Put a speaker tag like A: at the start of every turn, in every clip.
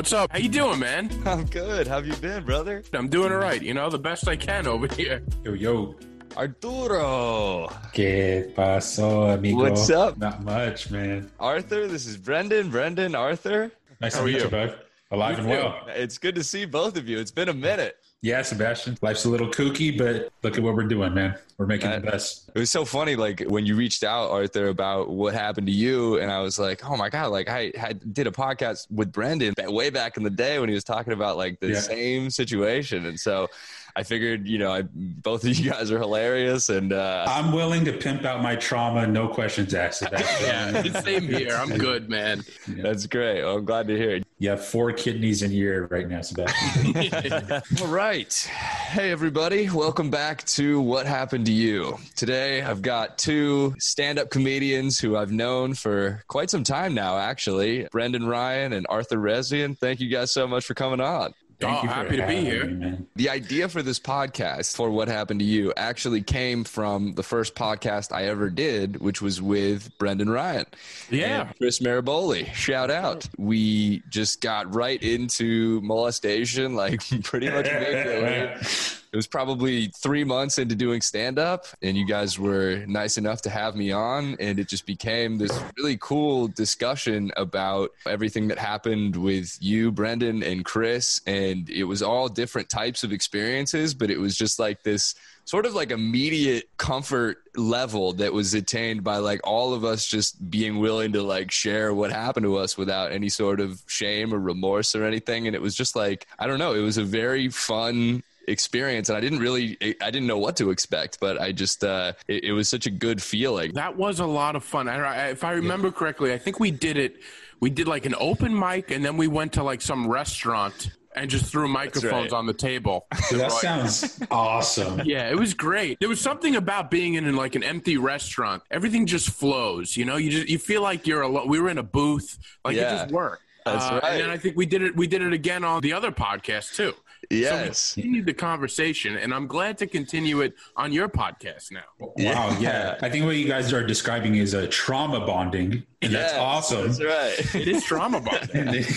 A: what's up? How you doing, man?
B: I'm good. How have you been, brother?
A: I'm doing all right. You know, the best I can over here.
C: Yo, yo.
B: Arturo.
C: ¿Qué pasó, amigo?
B: What's up?
C: Not much, man.
B: Arthur, this is Brendan. Brendan, Arthur.
C: Nice
A: How
C: to meet
A: you?
C: you, bud. Alive and well.
B: It's good to see both of you. It's been a minute.
C: Yeah, Sebastian. Life's a little kooky, but look at what we're doing, man. We're making the best.
B: It was so funny, like when you reached out, Arthur, about what happened to you, and I was like, "Oh my god!" Like I, I did a podcast with Brendan way back in the day when he was talking about like the
C: Yeah.
B: same situation, and so I figured, you know, I, both of you guys are hilarious, and uh,
C: I'm willing to pimp out my trauma, no questions asked.
A: Yeah, same here. I'm good, man.
B: that's great. Well, I'm glad to hear it.
C: You have four kidneys in your ear right now, Sebastian.
B: All right. Hey, everybody. Welcome back to What Happened to You. Today, I've got two stand up comedians who I've known for quite some time now, actually Brendan Ryan and Arthur Rezian. Thank you guys so much for coming on.
C: Thank
A: Oh,
C: you for
A: happy to be here.
C: me, man.
B: The idea for this podcast, for What Happened to You, actually came from the first podcast I ever did, which was with Brendan Ryan.
A: Yeah.
B: And Chris Maraboli. Shout out. We just got right into molestation, like pretty much immediately. It was probably three months into doing stand up, and you guys were nice enough to have me on. And it just became this really cool discussion about everything that happened with you, Brendan, and Chris. And it was all different types of experiences, but it was just like this sort of like immediate comfort level that was attained by like all of us just being willing to like share what happened to us without any sort of shame or remorse or anything and it was just like i don't know it was a very fun experience and i didn't really i didn't know what to expect but i just uh it, it was such a good feeling
A: That was a lot of fun. I, I- if I remember correctly, I think we did it. We did like an open mic, and then we went to like some restaurant and just threw microphones
B: right.
A: on the table.
C: That
A: Right.
C: sounds awesome.
A: Yeah, it was great. There was something about being in in, like an empty restaurant. Everything just flows. You know, you just you feel like you're alone. We were in a booth. Like it just worked.
B: That's
A: Uh,
B: right.
A: And then I think we did it. We did it again on the other podcast too.
B: Yes
A: So we continued the conversation, and I'm glad to continue it on your podcast now.
C: Wow,
B: yeah.
C: I think what you guys are describing is a trauma bonding, and that's awesome.
B: that's right
A: It is trauma bonding.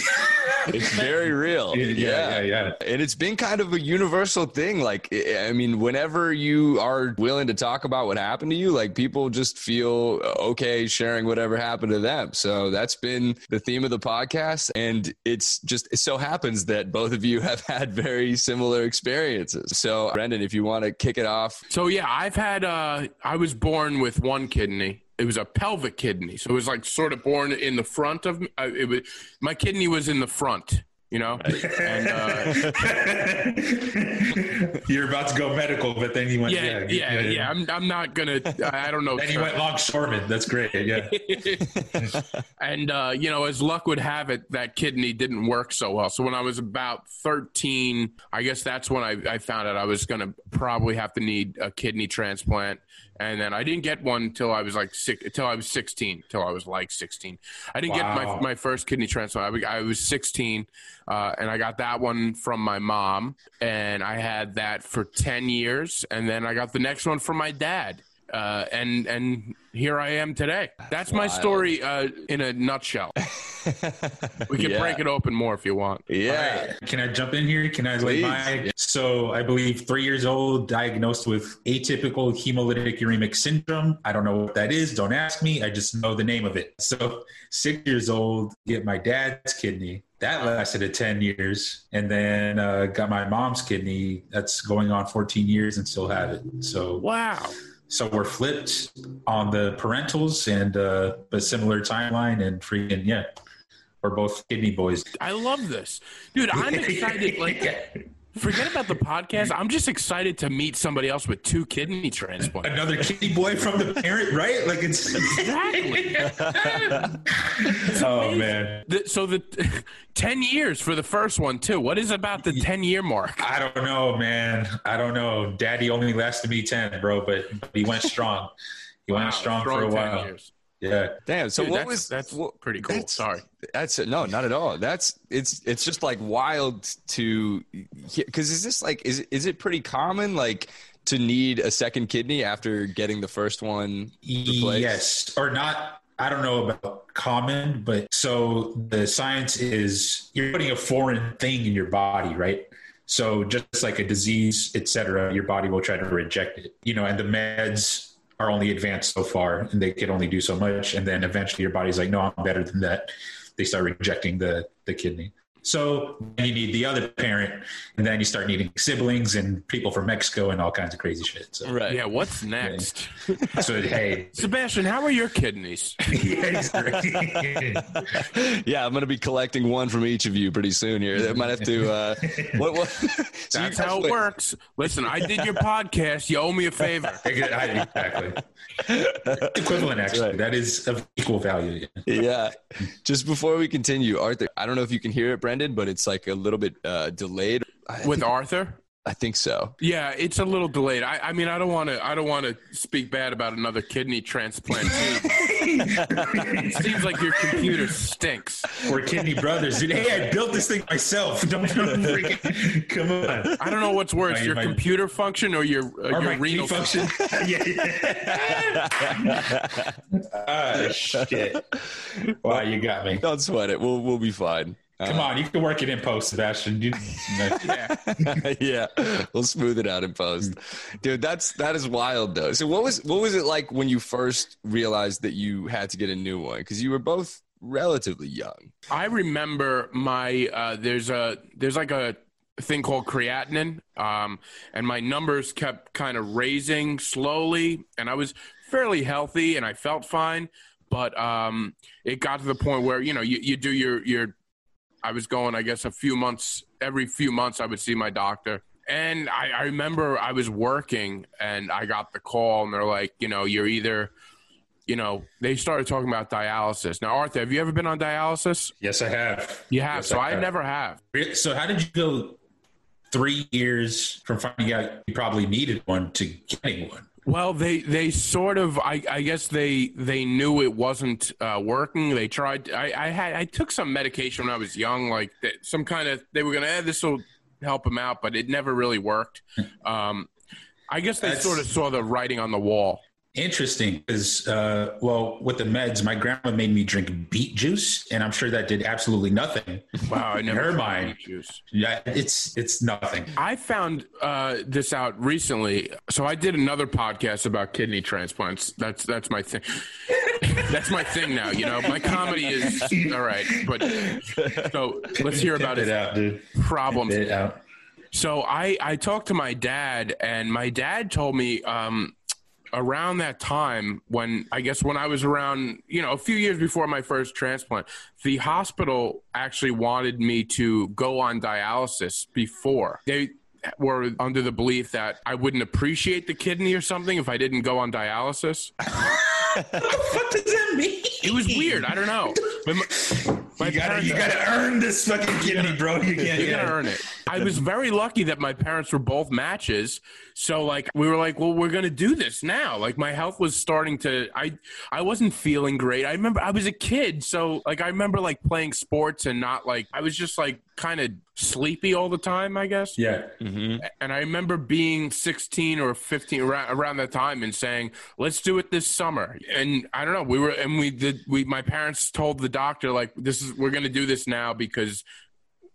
B: It's very real
C: yeah, yeah, yeah.
B: And it's been kind of a universal thing. Like, I I mean, whenever you are willing to talk about what happened to you, like people just feel okay sharing whatever happened to them. So that's been the theme of the podcast. And it's just, it so happens that both of you have had very similar experiences. So, Brendan, if you want to kick it off.
A: So yeah, I've had. Uh, I was born with one kidney. It was a pelvic kidney, so it was like sort of born in the front of. Uh, it was my kidney was in the front, you know, and uh,
C: You're about to go medical, but then you went,
A: yeah, yeah, yeah. I'm, I'm not gonna. I I don't know.
C: Then you went longshoreman. That's great. Yeah.
A: and uh, you know, as luck would have it, that kidney didn't work so well. So when I was about 13, I guess that's when I, I found out I was going to probably have to need a kidney transplant. And then I didn't get one till I was like six, till I was 16, till I was like 16. I didn't
C: Wow.
A: get my my first kidney transplant. I, was- I was 16, uh, and I got that one from my mom, and I had that for 10 years, and then I got the next one from my dad. Uh, and and here I am today. That's my
B: Wild.
A: story uh, in a nutshell. We can
B: Yeah.
A: break it open more if you want.
B: Yeah. Right.
C: Can I jump in here? Can I lay
B: Please.
C: my? So I believe three years old, diagnosed with atypical hemolytic uremic syndrome. I don't know what that is. Don't ask me. I just know the name of it. So six years old, get my dad's kidney. That lasted a 10 years. And then uh, got my mom's kidney. That's going on 14 years and still have it. So
A: Wow.
C: So we're flipped on the parentals and uh, a similar timeline and freaking yeah, we're both kidney boys.
A: I love this. Dude, I'm excited. Like, forget about the podcast. I'm just excited to meet somebody else with two kidney transplants.
C: Another kidney boy from the parent, right? Like it's
A: Exactly.
C: oh man,
A: The- so the 10 years for the first one, too. What is about the 10 year mark?
C: I don't know, man. I don't know. Daddy only lasted me ten, bro, but he went strong. He went
A: Wow,
C: strong, for a while.
A: years.
C: Yeah.
B: Damn. So
A: Dude,
B: what
A: that's,
B: was
A: that's
B: what-
A: pretty cool.
B: that's-
A: Sorry.
B: That's no, not at all. That's it's it's just like wild to because is this like is is it pretty common like to need a second kidney after getting the first one replaced?
C: Yes, or not. I don't know about common, but so the science is you're putting a foreign thing in your body, right? So just like a disease, etc., your body will try to reject it. You know, and the meds are only advanced so far, and they can only do so much. And then eventually, your body's like, "No, I'm better than that." They start rejecting the the kidney. So you need the other parent, and then you start needing siblings and people from Mexico and all kinds of crazy shit. So,
B: Right.
A: Yeah, what's next?
C: so hey,
A: Sebastian, how are your kidneys?
C: yeah, exactly.
B: yeah, I'm gonna be collecting one from each of you pretty soon here. I might have to. Uh, what, what, so
A: That's
B: guys
A: how it works. Listen, I did your podcast. You owe me a favor.
C: exactly. Equivalent, actually.
B: right.
C: That is of equal value.
B: yeah. Just before we continue, Arthur, I don't know if you can hear it, Brendan, but it's like a little bit uh, delayed. I
A: With
B: think,
A: Arthur?
B: I think so.
A: Yeah, it's a little delayed. I, I mean, I don't want to. I don't want to speak bad about another kidney transplant. Too. it seems like your computer stinks.
C: We're kidney brothers, dude. Hey, I built this thing myself. Don't, don't freaking come on.
A: I don't know what's worse,
C: My-
A: your
C: my-
A: computer function or your uh,
C: Or
A: your
C: my
A: renal
C: kidney function. yeah. ah, shit. Wow, you got me.
B: Don't sweat it. We'll we'll be fine. Uh,
C: Come on, you can work it in post, Sebastian. You,
A: Yeah.
B: yeah, we'll smooth it out in post, dude. That's that is wild though. So what was what was it like when you first realized that you had to get a new one? Because you were both relatively young.
A: I remember my uh, there's a there's like a thing called creatinine, um, and my numbers kept kind of raising slowly, and I was fairly healthy and I felt fine, but um, it got to the point where you know you, you do your your I was going I guess a few months every few months I would see my doctor. And I, I remember I was working and I got the call and they're like, you know, you're either, you know, they started talking about dialysis. Now, Arthur, have you ever been on dialysis?
C: yes, I have.
A: You have.
C: Yes,
A: so
C: I
A: I never have.
C: So, how did you go three years from finding out you probably needed one to getting one?
A: Well, they they sort of I, I guess they they knew it wasn't uh, working. They tried. I, I had I took some medication when I was young, like that, some kind of. They were gonna. Eh, this will help him out, but it never really worked. Um, I guess they
C: That's-
A: sort of saw the writing on the wall.
C: Interesting, because uh, well, with the meds, my grandma made me drink beet juice, and I'm sure that did absolutely nothing.
A: Wow, I never
C: her mind.
A: juice.
C: Yeah, it's it's nothing.
A: I found uh, this out recently. So I did another podcast about kidney transplants. That's that's my thing. that's my thing now. You know, my comedy is all right, but so let's hear about
C: it out, dude.
A: problems.
C: It out.
A: So I I talked to my dad, and my dad told me um, around that time when I guess when I was around you know a few years before my first transplant, the hospital actually wanted me to go on dialysis before they were under the belief that I wouldn't appreciate the kidney or something if I didn't go on dialysis.
C: What the fuck does that mean?
A: It was weird. I don't know. But my, my
C: You gotta, you gotta earn this fucking kidney, bro. You can't.
A: You're gonna earn it. I was very lucky that my parents were both matches. So like we were like, well, we're gonna do this now. Like my health was starting to I I wasn't feeling great. I remember I was a kid, so like I remember like playing sports and not like I was just like kind of sleepy all the time, I guess.
C: Yeah. Mm-hmm.
A: And I remember being 16 or 15 around, around that time and saying, "Let's do it this summer." And I don't know, we were and we did we my parents told the doctor like this is we're going to do this now because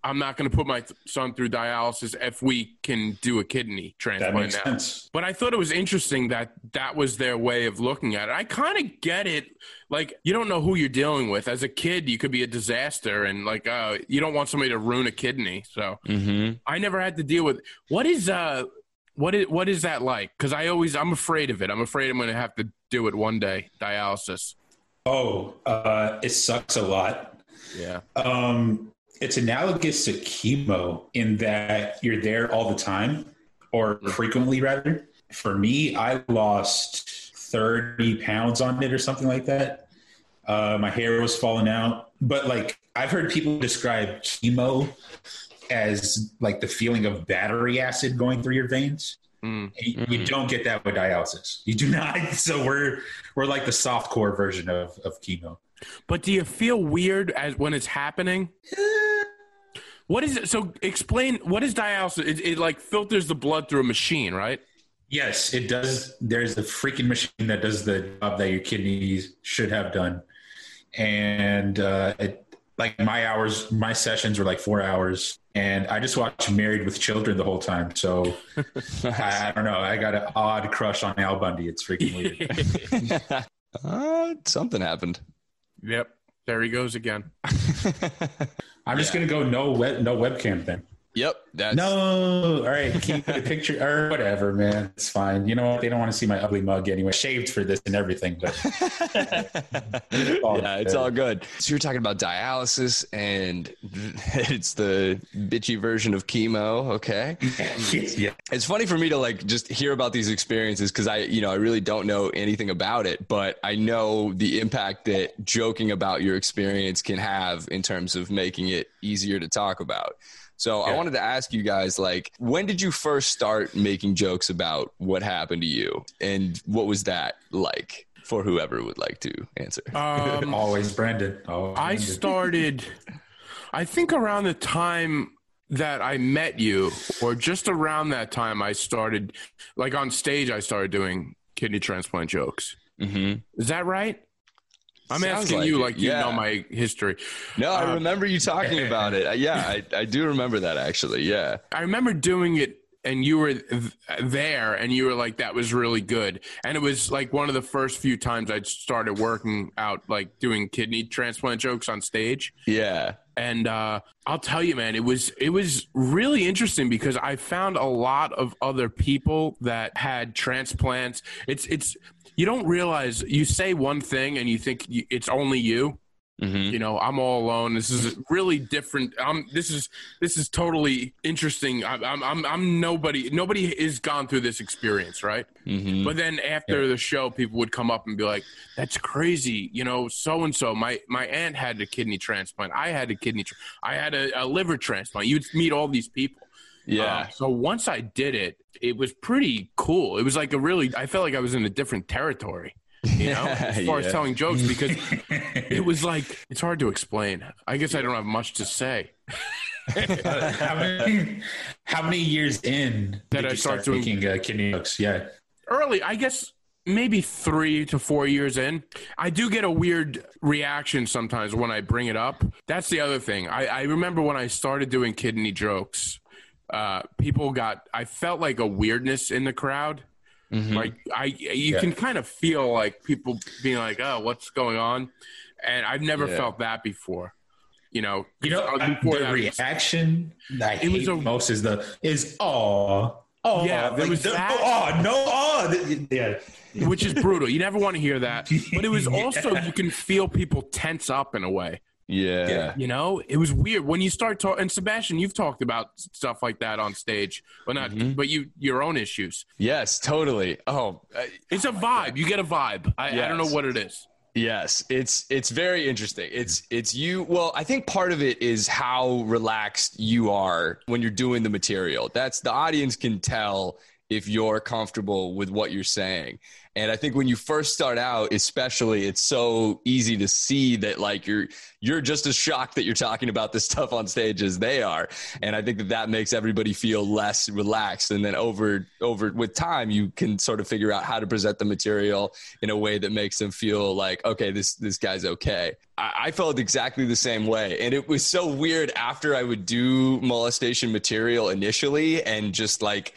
A: I'm not going to put my th- son through dialysis if we can do a kidney transplant now.
C: sense.
A: But I thought it was interesting that that was their way of looking at it. I kind of get it. Like, you don't know who you're dealing with. As a kid, you could be a disaster, and like, uh, you don't want somebody to ruin a kidney. So
B: Mm-hmm.
A: I never had to deal with what is uh what is what is that like? Because I always I'm afraid of it. I'm afraid I'm going to have to do it one day. Dialysis.
C: Oh, uh, it sucks a lot.
A: Yeah.
C: Um, it's analogous to chemo in that you're there all the time or frequently rather. For me, I lost 30 pounds on it or something like that. Uh, my hair was falling out. But like I've heard people describe chemo as like the feeling of battery acid going through your veins.
A: Mm.
C: You, you don't get that with dialysis. You do not. So we're we're like the soft core version of, of chemo.
A: But do you feel weird as when it's happening? What is it? So explain what is dialysis? It, it like filters the blood through a machine, right?
C: Yes, it does. There's a freaking machine that does the job that your kidneys should have done. and uh, it, like my hours, my sessions were like four hours, and I just watched Married with Children the whole time. So I, I don't know. I got an odd crush on Al Bundy. It's freaking weird.
B: uh, something happened.
A: Yep. There he goes again.
C: I'm just gonna go no web, no webcam then.
B: Yep. That's,
C: No, all right, keep the picture or whatever, man. It's fine. You know what? They don't want to see my ugly mug anyway. Shaved for this and everything, but
B: yeah, it's all good. So you're talking about dialysis, and it's the bitchy version of chemo. Okay.
C: yeah.
B: It's funny for me to like just hear about these experiences because I, you know, I really don't know anything about it, but I know the impact that joking about your experience can have in terms of making it easier to talk about. So I wanted to ask you guys, like, when did you first start making jokes about what happened to you, and what was that like for whoever would like to answer?
A: Um,
C: Always Brandon. Always
A: I
C: Brandon.
A: started, I think around the time that I met you, or just around that time, I started, like on stage, I started doing kidney transplant jokes.
B: mm-hmm.
A: Is that right? I'm
B: Sounds
A: asking
B: like
A: you
B: it,
A: like you
B: yeah.
A: know my history.
B: No, I
A: Uh,
B: remember you talking about it. Uh, Yeah, I, I do remember that actually. Yeah.
A: I remember doing it and you were th- there and you were like that was really good and it was like one of the first few times I'd started working out like doing kidney transplant jokes on stage
B: Yeah.
A: and uh, i'll tell you man it was it was really interesting because i found a lot of other people that had transplants it's it's you don't realize you say one thing and you think you, it's only you.
B: Mm-hmm.
A: you know i'm all alone. This is really different i'm this is this is totally interesting. I'm i'm i'm, nobody nobody has gone through this experience right?
B: Mm-hmm.
A: but then after the show people would come up and be like that's crazy. You know so and so my my aunt had a kidney transplant. I had a kidney tra- i had a, a liver transplant. You'd meet all these people
B: Yeah.
A: uh, so once I did it, it was pretty cool. It was like a really, I felt like I was in a different territory, you know, as far
B: Yeah.
A: as telling jokes because it was like, it's hard to explain. I guess I don't have much to say.
C: how, many, how many years in
A: that
C: did
A: I
C: you
A: start
C: start, making uh, kidney jokes? Yeah.
A: Early, I guess maybe three to four years in, I do get a weird reaction sometimes when I bring it up. That's the other thing. I, I remember when I started doing kidney jokes, uh, people got, I felt like a weirdness in the crowd.
B: Mhm.
A: Like I, you
C: Yeah.
A: can kind of feel like people being like, "Oh, what's going on?" And I've never
B: Yeah.
A: felt that before. You know,
C: You know,
A: uh,
C: uh,
A: before
C: the
A: that,
C: reaction I
A: It
C: hate
A: was a-
C: most is the is oh oh
A: Yeah, there was
C: the,
A: that.
C: oh no oh yeah
A: which is brutal. You never want to hear that. But it was also you can feel people tense up in a way.
B: Yeah.
C: Yeah.
A: You know, it was weird when you start talking. And Sebastian, you've talked about stuff like that on stage, but not,
B: Mhm.
A: but you your own issues.
B: Yes, totally. Oh,
A: It's a vibe. You get a vibe. I, I don't know what it is.
B: Yes, it's it's very interesting. It's it's you. Well, I think part of it is how relaxed you are when you're doing the material. That's the audience can tell if you're comfortable with what you're saying. And I think when you first start out, especially, it's so easy to see that like you're you're just as shocked that you're talking about this stuff on stage as they are. And I think that that makes everybody feel less relaxed. And then over over with time, you can sort of figure out how to present the material in a way that makes them feel like, okay, this this guy's okay. I, I felt exactly the same way, and it was so weird after I would do molestation material initially, and just like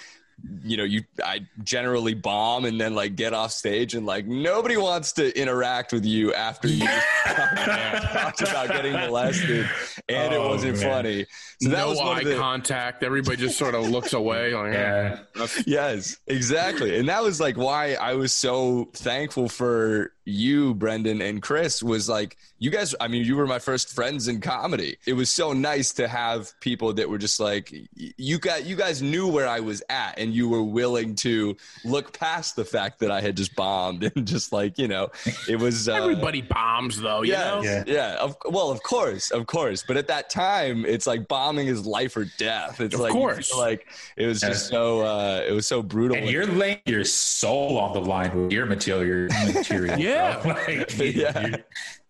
B: you know you i generally bomb and then like get off stage and like nobody wants to interact with you after you talked about getting molested and it
C: Oh,
B: wasn't
C: man.
B: funny so
A: no eye
B: the
A: contact. Everybody just sort of looks away. Like, eh.
C: yeah
B: yes exactly and that was like why i was so thankful for you brendan and chris was like you guys i mean you were my first friends in comedy it was so nice to have people that were just like you got you guys knew where i was at and you were willing to look past the fact that i had just bombed and just like you know it was uh,
A: Everybody bombs, though. You
B: yeah,
A: know.
C: Yeah.
B: yeah. Of, well, of course, of course. But at that time, it's like bombing is life or death. It's
A: Of
B: like
A: course.
B: like it was just so, uh, it was so brutal.
C: And you're laying your soul on the line with your material material
A: Yeah.
C: bro. Like,
B: Yeah.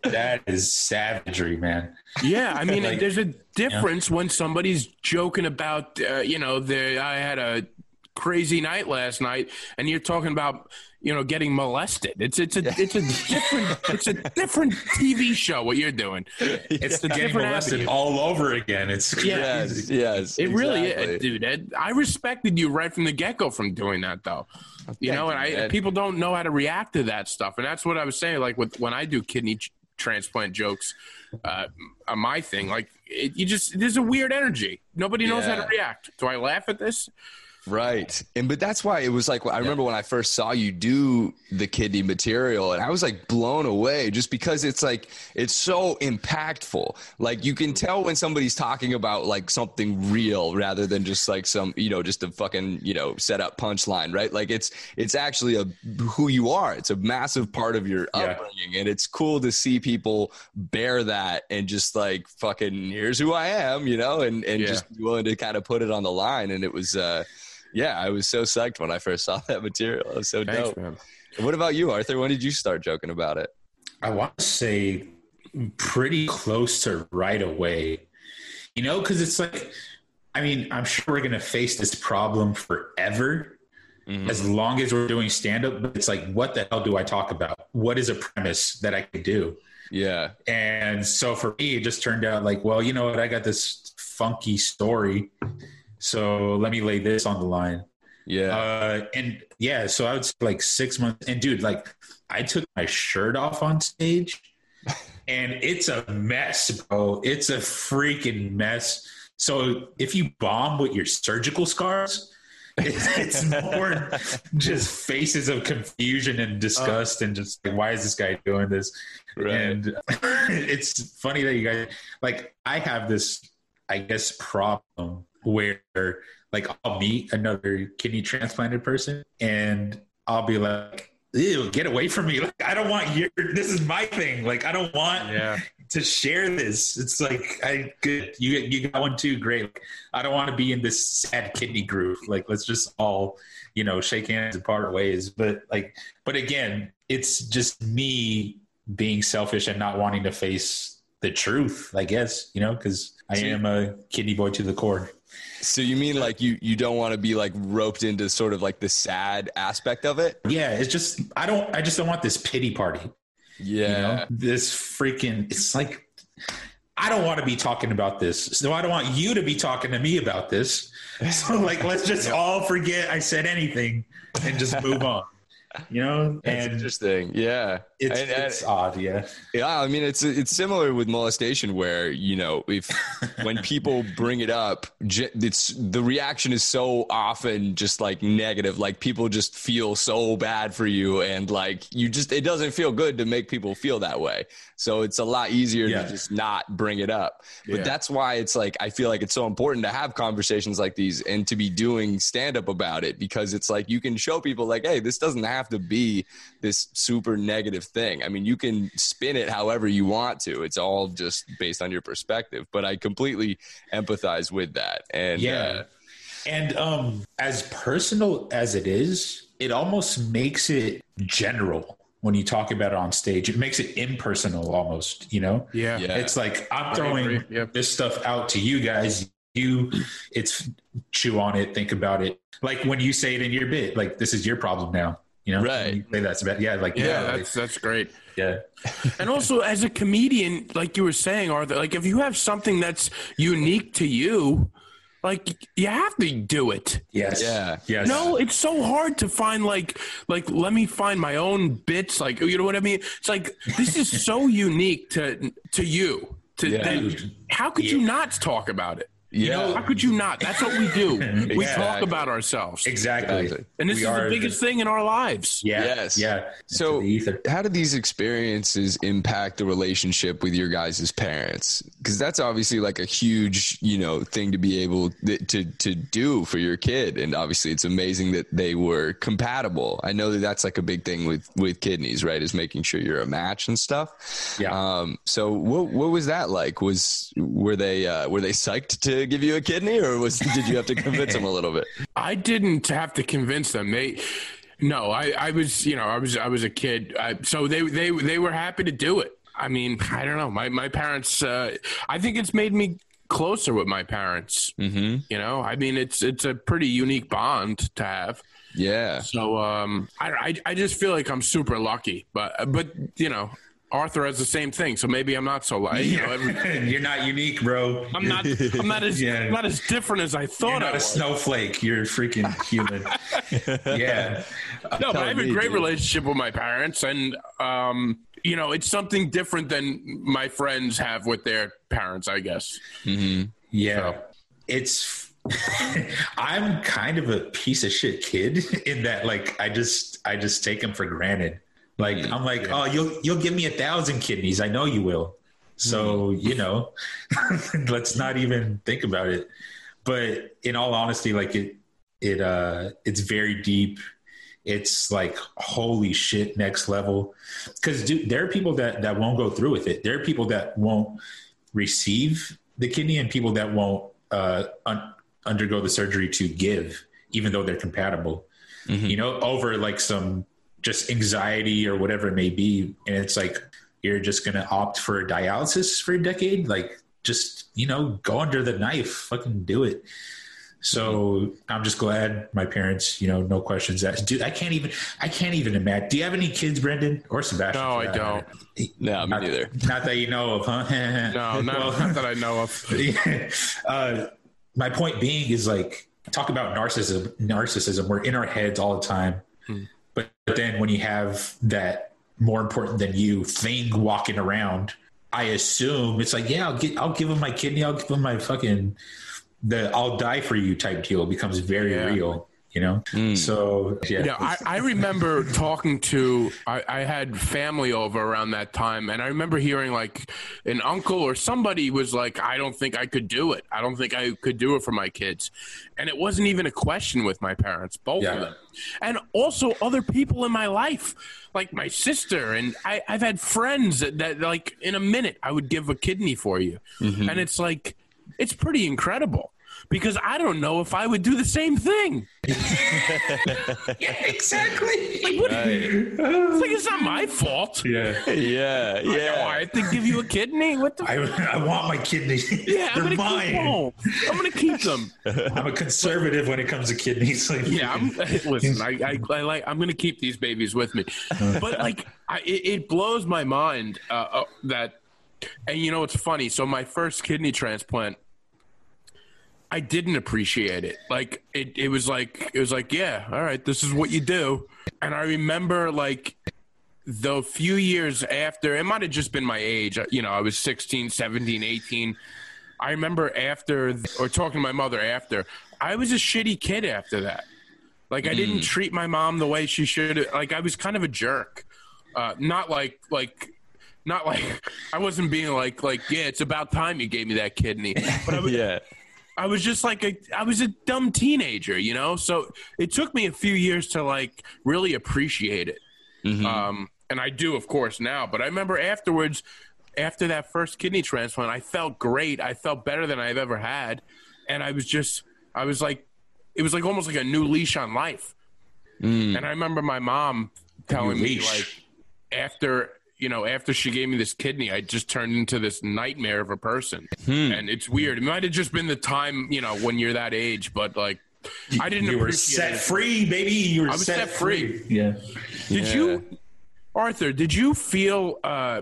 C: that is savagery man
A: Yeah, I mean,
C: Like-
A: there's a difference when somebody's joking about, uh, you know, the I had a crazy night last night, and you're talking about you know getting molested. It's it's a it's a different it's a different TV show. What you're doing,
C: It's
A: the
C: getting
A: different
C: molested
A: avenue.
C: all over again. It's
A: Yeah.
B: Yes, yes.
A: It really is, dude. Ed, I respected you right from the get go from doing that, though. You know, and I
B: man.
A: people don't know how to react to that stuff, and that's what I was saying. Like with when I do kidney ch- transplant jokes, uh, on my thing, like it, you just there's a weird energy. Nobody knows how to react. Do I laugh at this?
B: Right. And but that's why it was like I remember when I first saw you do the kidney material and I was like blown away just because it's like it's so impactful. Like you can tell when somebody's talking about like something real rather than just like some, you know, just a fucking, you know, set up punchline, right? Like it's it's actually a who you are. It's a massive part of your
C: Yeah.
B: upbringing and it's cool to see people bear that and just like fucking here's who I am, you know, and and
A: Yeah.
B: just be willing to kind of put it on the line and it was uh yeah, I was so psyched when I first saw that material. It was so dope.
A: man.
B: What about you, Arthur? When did you start joking about it?
C: I want to say pretty close to right away. You know, because it's like, I mean, I'm sure we're going to face this problem forever mm-hmm. as long as we're doing stand up. But it's like, what the hell do I talk about? What is a premise that I could do?
B: Yeah.
C: And so for me, it just turned out like, well, you know what? I got this funky story. So let me lay this on the line.
B: Yeah.
C: Uh, and yeah, so I would say like six months. And dude, like I took my shirt off on stage and it's a mess, bro. It's a freaking mess. So if you bomb with your surgical scars, it's, it's more just faces of confusion and disgust and just like, why is this guy doing this?
B: Right.
C: And it's funny that you guys like I have this, I guess, problem where like I'll meet another kidney transplanted person and I'll be like, Ew, get away from me. Like I don't want your this is my thing. Like I don't want
A: Yeah.
C: to share this. It's like I good you you got one too. Great. Like, I don't want to be in this sad kidney group. Like let's just all you know shake hands and part ways. But like, but again, it's just me being selfish and not wanting to face the truth. I guess you know because I am a kidney boy to the core.
B: So you mean like you you don't want to be like roped into sort of like the sad aspect of it?
C: Yeah, it's just I don't I just don't want this pity party.
B: Yeah.
C: You know, this freaking it's like I don't want to be talking about this. So I don't want you to be talking to me about this. So like let's just all forget I said anything and just move on. You know?
B: That's
C: And
B: interesting. Yeah.
C: It's,
B: And- and-
C: it's odd, yeah.
B: Yeah, I mean it's it's similar with molestation where you know if when people bring it up, it's the reaction is so often just like negative. Like people just feel so bad for you, and like you just it doesn't feel good to make people feel that way. So it's a lot easier
C: Yeah.
B: to just not bring it up. But
A: Yeah.
B: that's why it's like I feel like it's so important to have conversations like these and to be doing stand up about it because it's like you can show people like, hey, this doesn't have to be this super negative thing. I mean, you can spin it however you want to. It's all just based on your perspective. But I completely empathize with that. And
C: Yeah.
B: uh,
C: And um as personal as it is, it almost makes it general when you talk about it on stage. It makes it impersonal almost, you know?
A: Yeah.
B: yeah,
C: It's like I'm throwing
A: agree, yeah.
C: this stuff out to you guys. You, it's chew on it, think about it. Like when you say it in your bit, like this is your problem now. You know,
B: Right.
C: You say that's about yeah, like
A: Yeah,
C: yeah, like,
A: that's that's great.
C: yeah,
A: And also, as a comedian, like you were saying, Arthur, like if you have something that's unique to you, like you have to do it.
C: yes,
B: Yeah.
C: yes.
A: No, it's so hard to find like like let me find my own bits. Like you know what I mean? It's like this is so unique to to you. To
B: Yeah.
A: that, how could you not talk about it?
B: Yeah.
A: How could you not? That's what we do. We
C: Yeah.
A: talk about ourselves,
C: exactly.
B: Exactly.
A: and this
C: We
A: is the biggest thing in our lives.
C: Yeah,
B: Yes.
C: yeah.
B: So-
C: Into the ether.
B: how did these experiences impact the relationship with your guys' parents because that's obviously like a huge you know thing to be able th- to to do for your kid and obviously it's amazing that they were compatible i know that that's like a big thing with with kidneys right is making sure you're a match and stuff
C: Yeah.
B: um so what what was that like was were they uh were they psyched to give you a kidney or was did you have to convince them a little bit
A: I didn't have to convince them. They, no, I, I was, you know, I was, I was a kid, I, so they, they, they were happy to do it. I mean, I don't know. My, my parents, uh, I think it's made me closer with my parents.
B: Mm-hmm.
A: You know, I mean, it's it's a pretty unique bond to have.
B: Yeah.
A: So um, I, I I just feel like I'm super lucky, but but you know, Arthur has the same thing, so maybe I'm not so lucky. You know, every,
C: You're not unique, bro.
A: I'm not I'm not as
C: Yeah.
A: I'm not as different as I thought.
C: You're
A: thought I
C: not a snowflake. You're a freaking human. yeah.
A: No, but I have a great
B: dude.
A: relationship with my parents, and um, you know, it's something different than my friends have with their parents, I guess.
C: Yeah. It's I'm kind of a piece of shit kid in that like I just I just take them for granted. Like I'm like, oh, you'll you'll give me a thousand kidneys. I know you will. So you know, let's not even think about it. But in all honesty, like it it uh it's very deep. It's like holy shit, next level. Because dude, there are people that that won't go through with it. There are people that won't receive the kidney, and people that won't uh, un- undergo the surgery to give, even though they're compatible. You know, over like some just anxiety or whatever it may be, and it's like you're just gonna opt for dialysis for a decade. Like, just you know, go under the knife, fucking do it. So I'm just glad my parents, you know, no questions asked. Dude, I can't even, I can't even imagine. Do you have any kids, Brendan or Sebastian?
A: No, I don't.
C: matter?
B: No, me
C: Not,
B: neither.
C: not that you know of, huh?
A: No, not,
C: Well,
A: not that I know of.
C: uh, my point being is like talk about narcissism. Narcissism. We're in our heads all the time, but, but then when you have that more important than you thing walking around, I assume it's like, yeah, I'll get, I'll give him my kidney, I'll give him my fucking the I'll die for you type deal becomes very
A: Yeah.
C: real. You know, mm. so yeah,
A: Yeah, I, I remember talking to I, I had family over around that time, and I remember hearing like an uncle or somebody was like, "I don't think I could do it. I don't think I could do it for my kids," and it wasn't even a question with my parents, both
C: Yeah.
A: of them, and also other people in my life, like my sister, and I, I've had friends that, that like in a minute I would give a kidney for you, mm-hmm. and it's like it's pretty incredible. Because I don't know if I would do the same thing.
C: yeah, exactly.
A: Like, what, It's like it's not my fault.
C: yeah,
B: Yeah. Yeah.
A: I have to give you a kidney. What the?
C: I, I want my kidneys.
A: yeah, I'm
C: They're
A: gonna keep
C: mine.
A: them. I'm gonna keep them.
C: I'm a conservative when it comes to kidneys. Like,
A: Yeah, I'm. Listen, I, I, I like. I'm gonna keep these babies with me. But like, I, it, it blows my mind uh, uh, that. And you know, it's funny. So my first kidney transplant. I didn't appreciate it. Like it, it was like it was like, yeah, all right, this is what you do. And I remember like the few years after, it might have just been my age. You know, I was 16, 17, 18. I remember after, or talking to my mother after, I was a shitty kid after that. Like I didn't treat my mom the way she should. Like I was kind of a jerk. Uh, not like like not like I wasn't being like like yeah, it's about time you gave me that kidney. But I was,
B: Yeah.
A: I was just like a I was a dumb teenager, you know. So it took me a few years to like really appreciate it. Um, and I do, of course, now. But I remember afterwards, after that first kidney transplant, I felt great. I felt better than I've ever had, and I was just I was like, it was like almost like a new leash on life. And I remember my mom telling
C: New
A: me
C: leash.
A: like after you know after she gave me this kidney i just turned into this nightmare of a person and it's weird it might have just been the time you know when you're that age but like i didn't
C: you were set
A: it.
C: free, baby. You were
A: I was
C: set,
A: set free.
C: free. Yeah.
A: did
B: Yeah.
A: you arthur did you feel uh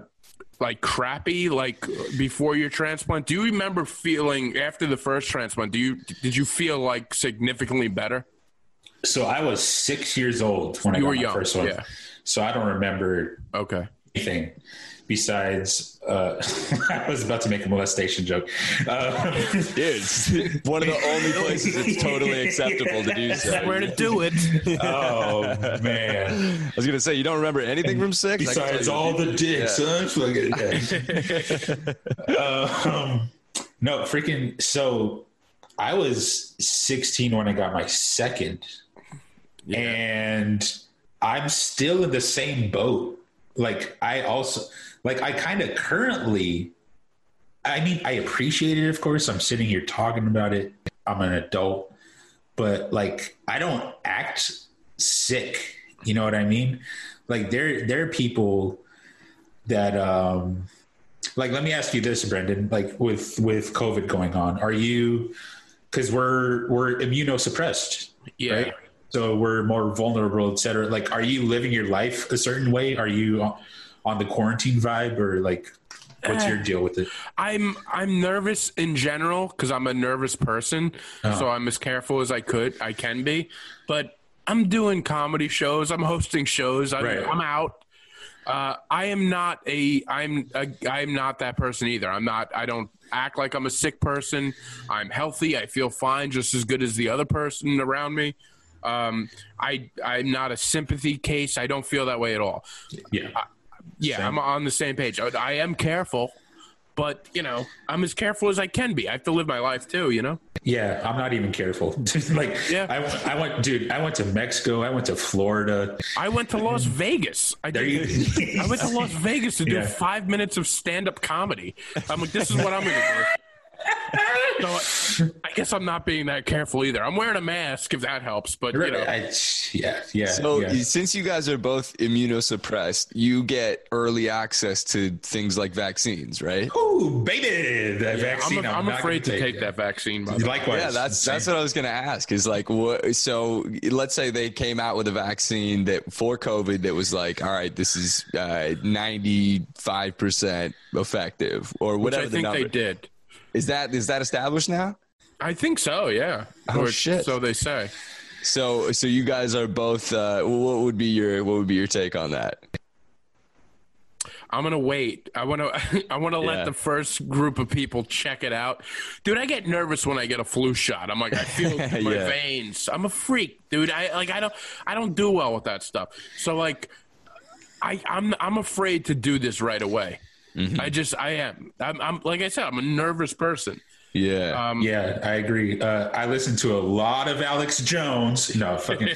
A: like crappy like before your transplant do you remember feeling after the first transplant do you did you feel like significantly better
C: So I was six years old when I got
A: were
C: my
A: young,
C: first one.
A: yeah.
C: So I don't remember
A: okay
C: anything besides uh, I was about to make a molestation joke. Uh,
B: Dude, one of the only places it's totally acceptable to do so.
A: where to do it
C: oh man!
B: I was gonna say you don't remember anything from six.
C: Besides all the dicks, huh? Fucking- um, no, freaking. So I was 16 when I got my second, and I'm still in the same boat. Like I also, like I kind of currently. I mean, I appreciate it. Of course, I'm sitting here talking about it. I'm an adult, but like I don't act sick. You know what I mean? Like there, there are people that um like let me ask you this, Brendan. Like with with COVID going on, are you because we're we're immunosuppressed,
A: Yeah.
C: right? So we're more vulnerable, et cetera. Like, are you living your life a certain way? Are you on- the quarantine vibe, or like, what's your deal with it?
A: I'm I'm nervous in general because I'm a nervous person, so I'm as careful as I could I can be. But I'm doing comedy shows. I'm hosting shows. I'm,
C: Right.
A: I'm out. Uh, I am not a I'm a, I'm not that person either. I'm not. I don't act like I'm a sick person. I'm healthy. I feel fine, just as good as the other person around me. Um, I I'm not a sympathy case. I don't feel that way at all.
C: Yeah,
A: Yeah,
C: Same.
A: I'm on the same page. I, I am careful, but you know, I'm as careful as I can be. I have to live my life too. You know.
C: yeah. I'm not even careful. like,
A: Yeah.
C: I, I went, dude. I went to Mexico. I went to Florida.
A: I went to Las Vegas. I
C: There
A: did.
C: you.
A: I went to Las Vegas to do
C: Yeah.
A: five minutes of stand-up comedy. I'm like, this is what I'm to do. So I guess I'm not being that careful either. I'm wearing a mask if that helps, but you know,
C: I, yeah, yeah.
B: So
C: yeah.
B: since you guys are both immunosuppressed, you get early access to things like vaccines, right?
C: Ooh, baby, the
A: I'm,
C: vaccine.
A: I'm afraid to
C: gonna
A: take that vaccine. By.
C: Likewise.
B: Yeah, that's
C: Same.
B: that's what I was gonna ask. Is like what? So let's say they came out with a vaccine that for COVID that was like, all right, this is uh, ninety five percent effective, or
A: Which
B: whatever
A: I
B: the
A: think
B: number
A: they did.
B: Is. That is that established now?
A: I think so. Yeah.
B: Oh,
A: Or
B: shit.
A: So they say.
B: So so you guys are both. Uh, what would be your what would be your take on that?
A: I'm gonna wait. I want to. I want to
B: Yeah.
A: let the first group of people check it out, dude. I get nervous when I get a flu shot. I'm like, I feel my
B: Yeah.
A: veins. I'm a freak, dude. I like. I don't. I don't do well with that stuff. So like, I I'm I'm afraid to do this right away.
B: Mm-hmm.
A: I just I am. I'm, I'm like I said. I'm a nervous person.
B: Yeah.
A: Um,
C: Yeah, I agree. Uh, I listened to a lot of Alex Jones. No, fucking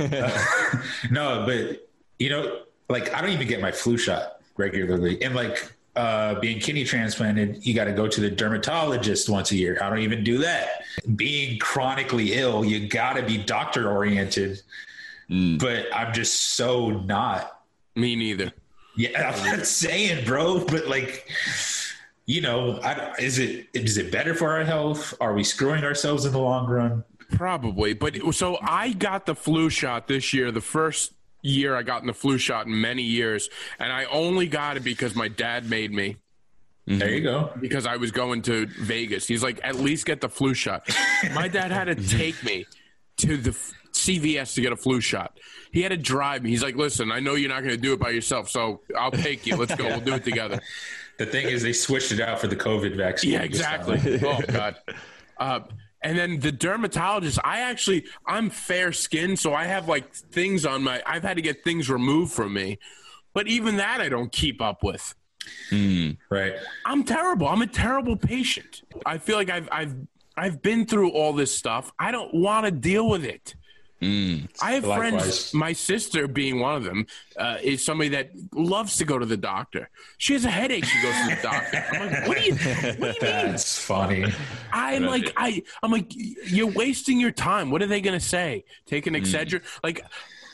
C: no, but you know, like I don't even get my flu shot regularly, and like uh, being kidney transplanted, you got to go to the dermatologist once a year. I don't even do that. Being chronically ill, you got to be doctor oriented,
B: Mm.
C: but I'm just so not.
A: Me neither.
C: Yeah, I'm not saying, bro, but like, you know, I, is it is it better for our health? Are we screwing ourselves in the long run?
A: Probably, but so I got the flu shot this year. The first year I got in the flu shot in many years, and I only got it because my dad made me.
C: There you go.
A: because I was going to Vegas. He's like, at least get the flu shot. My dad had to take me to the CVS to get a flu shot. He had to drive me. He's like, listen, I know you're not going to do it by yourself, so I'll take you. Let's go. We'll do it together.
C: The thing is, they switched it out for the COVID vaccine.
A: Yeah, exactly. oh God. Uh, and then the dermatologist, I actually, I'm fair skinned, so I have like things on my. I've had to get things removed from me, but even that I don't keep up with.
C: Right.
A: I'm terrible. I'm a terrible patient. I feel like I've I've I've been through all this stuff. I don't want to deal with it. I have friends. My sister, being one of them, uh, is somebody that loves to go to the doctor. She has a headache. She goes to the doctor. I'm like, what do you? What do you mean?
C: That's funny.
A: I'm like, I, I'm like, you're wasting your time. What are they going to say? Take an Excedrin? Like,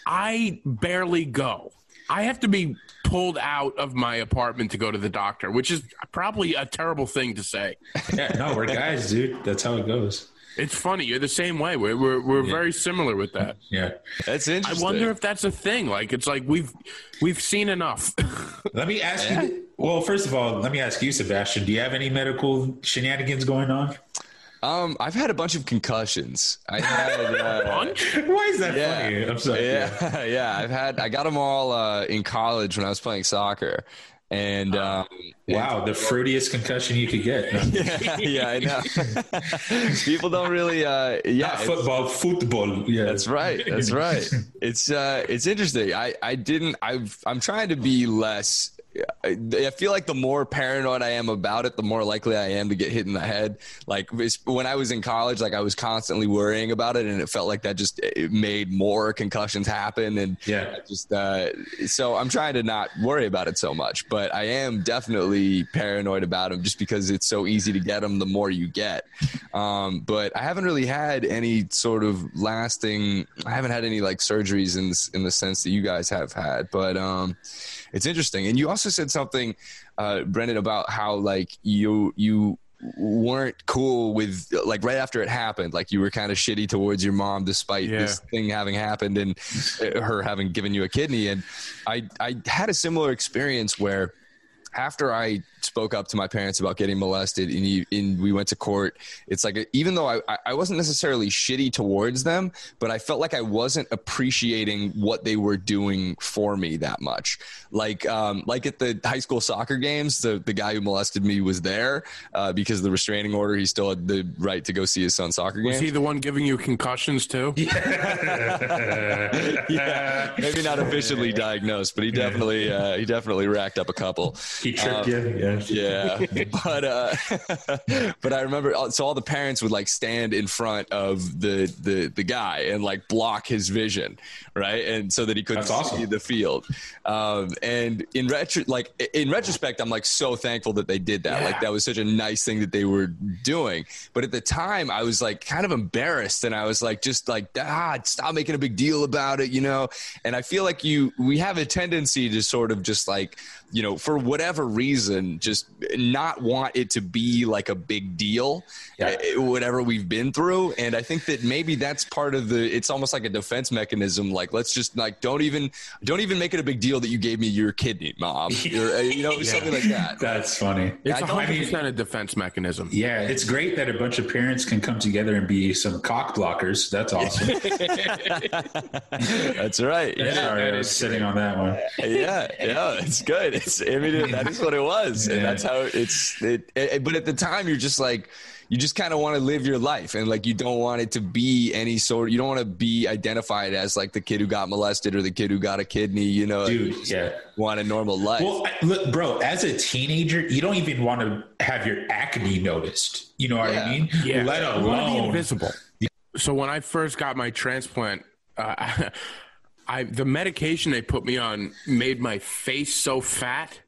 A: I barely go. I have to be pulled out of my apartment to go to the doctor, which is probably a terrible thing to say.
C: Yeah, no, we're guys, dude. That's how it goes.
A: It's funny. You're the same way. We're we're, we're very similar with that.
C: Yeah.
B: That's interesting.
A: I wonder if that's a thing. Like, it's like we've we've seen enough.
C: Let me ask you. Well, first of all, let me ask you, Sebastian. Do you have any medical shenanigans going on?
B: Um, I've had a bunch of concussions. I had. Uh,
A: Punch?
C: Why is that
B: Yeah.
C: funny? I'm sorry.
B: yeah, yeah. I've had. I got them all uh, in college when I was playing soccer, and um,
C: Wow, the fruitiest concussion you could get.
B: yeah, yeah, I know. People don't really. Uh, yeah,
C: Not football, football. Yeah,
B: That's right. That's right. It's uh, it's interesting. I I didn't. I've I'm trying to be less. I feel like the more paranoid I am about it, the more likely I am to get hit in the head. Like when I was in college, like I was constantly worrying about it, and it felt like that just it made more concussions happen. And
C: Yeah.
B: I just uh, so I'm trying to not worry about it so much, but I am definitely paranoid about them just because it's so easy to get them the more you get. Um, but I haven't really had any sort of lasting. I haven't had any like surgeries in in the sense that you guys have had, but um, it's interesting. And you also said something, uh, Brendan, about how like you you weren't cool with like right after it happened like you were kind of shitty towards your mom despite
A: Yeah.
B: this thing having happened and her having given you a kidney and i i had a similar experience where after I spoke up to my parents about getting molested and, you, and we went to court, it's like even though I, I wasn't necessarily shitty towards them, but I felt like I wasn't appreciating what they were doing for me that much. Like um, like at the high school soccer games, the the guy who molested me was there uh, because of the restraining order. He still had the right to go see his son's soccer game
A: Was
B: games.
A: he the one giving you concussions too?
B: yeah, maybe not officially diagnosed, but he definitely uh, he definitely racked up a couple.
C: He tripped
B: Um,
C: you. Yeah.
B: Yeah but uh but i remember uh, so all the parents would like stand in front of the the the guy and like block his vision right? And so that he couldn't
C: awesome.
B: see the field. Um and in retro like in retrospect i'm like so thankful that they did that. Like that was such a nice thing that they were doing. But at the time i was like kind of embarrassed and i was like just like ah stop making a big deal about it you know? And i feel like you we have a tendency to sort of just like you know for whatever reason just not want it to be like a big deal
C: Yeah.
B: eh, whatever we've been through and i think that maybe that's part of the it's almost like a defense mechanism like let's just like don't even don't even make it a big deal that you gave me your kidney mom Or, uh, you know something like that
C: That's funny.
A: It's
B: I
A: a
B: don't-
A: hundred percent a defense mechanism.
C: Yeah, it's great that a bunch of parents can come together and be some cock blockers. That's awesome.
B: that's right
C: Yeah,
B: yeah
C: Sorry,
A: that
C: I was
A: is
C: sitting on that one.
B: yeah, yeah, it's good. It's, I mean, that is what it was, and that's how it's. It, it, but at the time, you're just like, you just kind of want to live your life, and like you don't want it to be any sort. You don't want to be identified as like the kid who got molested or the kid who got a kidney. You know, you
C: Dude,
B: just
C: yeah.
B: want a normal life.
C: Well, I- look, bro, as a teenager, you don't even want to have your acne noticed. You know what
B: Yeah.
C: I mean? Yeah. Let
A: You wanna be
C: alone.
A: invisible. So when I first got my transplant, uh, I the medication they put me on made my face so fat.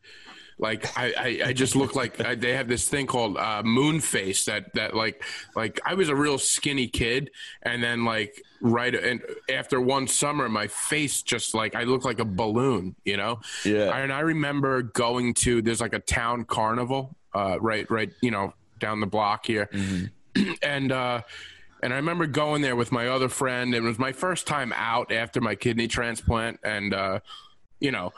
A: Like I, I, I just look like I, they have this thing called uh, moon face that that like like I was a real skinny kid and then like right and after one summer my face just like I look like a balloon you know
B: Yeah.
A: and I remember going to there's like a town carnival uh, right right you know down the block here and uh and I remember going there with my other friend. It was my first time out after my kidney transplant, and uh, you know,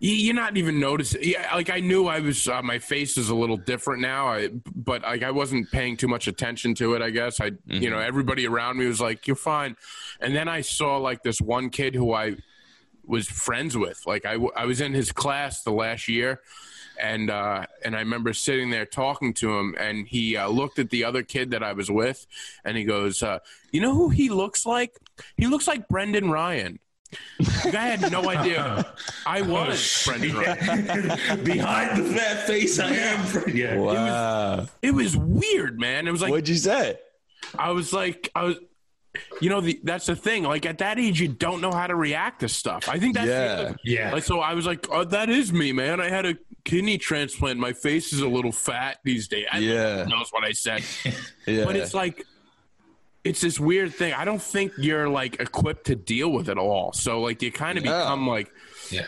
A: you- you're not even noticing. Yeah, like I knew I was. Uh, my face is a little different now, I, but like I wasn't paying too much attention to it. I guess I, you know, everybody around me was like, "You're fine," and then I saw like this one kid who I was friends with. Like I, I was in his class the last year, and uh, and I remember sitting there talking to him, and he uh, looked at the other kid that I was with, and he goes, uh, "You know who he looks like? He looks like Brendan Ryan." I had no idea I was Brendan Ryan.
C: Behind the fat face, I am. Yeah.
B: wow.
A: It was weird, man. It was like
B: What'd you say?
A: I was like I was. You know, the, that's the thing. Like at that age, you don't know how to react to stuff. I think that's
B: Yeah.
A: other-
C: Yeah.
A: Like, so I was like, oh, that is me, man. I had a kidney transplant. My face is a little fat these days. I
B: Yeah.
A: knows what I said.
B: Yeah.
A: But it's like, it's this weird thing. I don't think you're like equipped to deal with it all. So like, you kind of
B: No.
A: become like,
C: Yeah.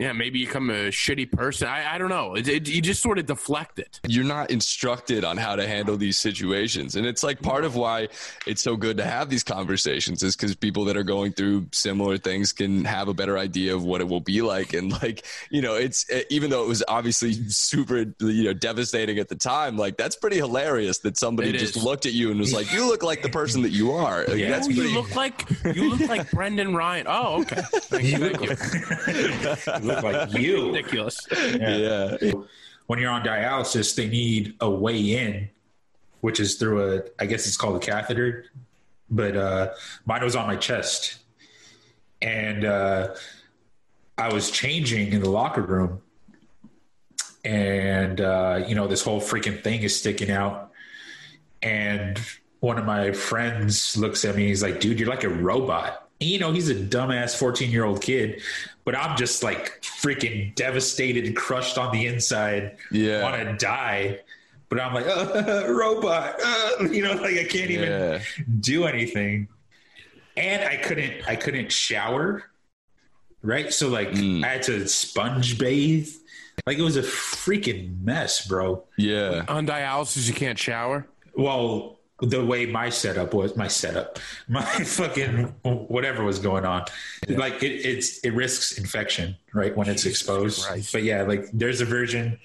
A: Yeah, maybe you become a shitty person. I, I don't know. It, it, you just sort of deflect it.
B: you're not instructed on how to handle these situations and it's like part of why it's so good to have these conversations is because people that are going through similar things can have a better idea of what it will be like and like you know it's eh, even though it was obviously super you know devastating at the time like that's pretty hilarious that somebody
A: It
B: just
A: is.
B: looked at you and was like you look like the person that you are Like,
C: Yeah.
B: that's
A: oh,
B: pretty
A: you look like you look like Brendan Ryan. Oh, okay. Thank you. Thank you.
C: You look like you.
A: Ridiculous.
B: yeah
C: When you're on dialysis, they need a way in, which is through a, I guess it's called a catheter, but uh, mine was on my chest. And uh, I was changing in the locker room. And, uh, you know, this whole freaking thing is sticking out. And one of my friends looks at me. He's like, dude, you're like a robot. And, you know, he's a dumbass 14 year old kid, but I'm just like freaking devastated and crushed on the inside.
B: Yeah.
C: Want to die. But I'm like, uh, robot. Uh, you know, like I can't even
B: yeah
C: do anything. And I couldn't, I couldn't shower right? So like
B: Mm.
C: I had to sponge bathe. Like it was a freaking mess, bro.
B: Yeah.
A: On dialysis, you can't shower.
C: Well, the way my setup was, my setup, my fucking whatever was going on, like it, it's it risks infection, right, when it's exposed.
A: Christ.
C: But yeah, like there's a version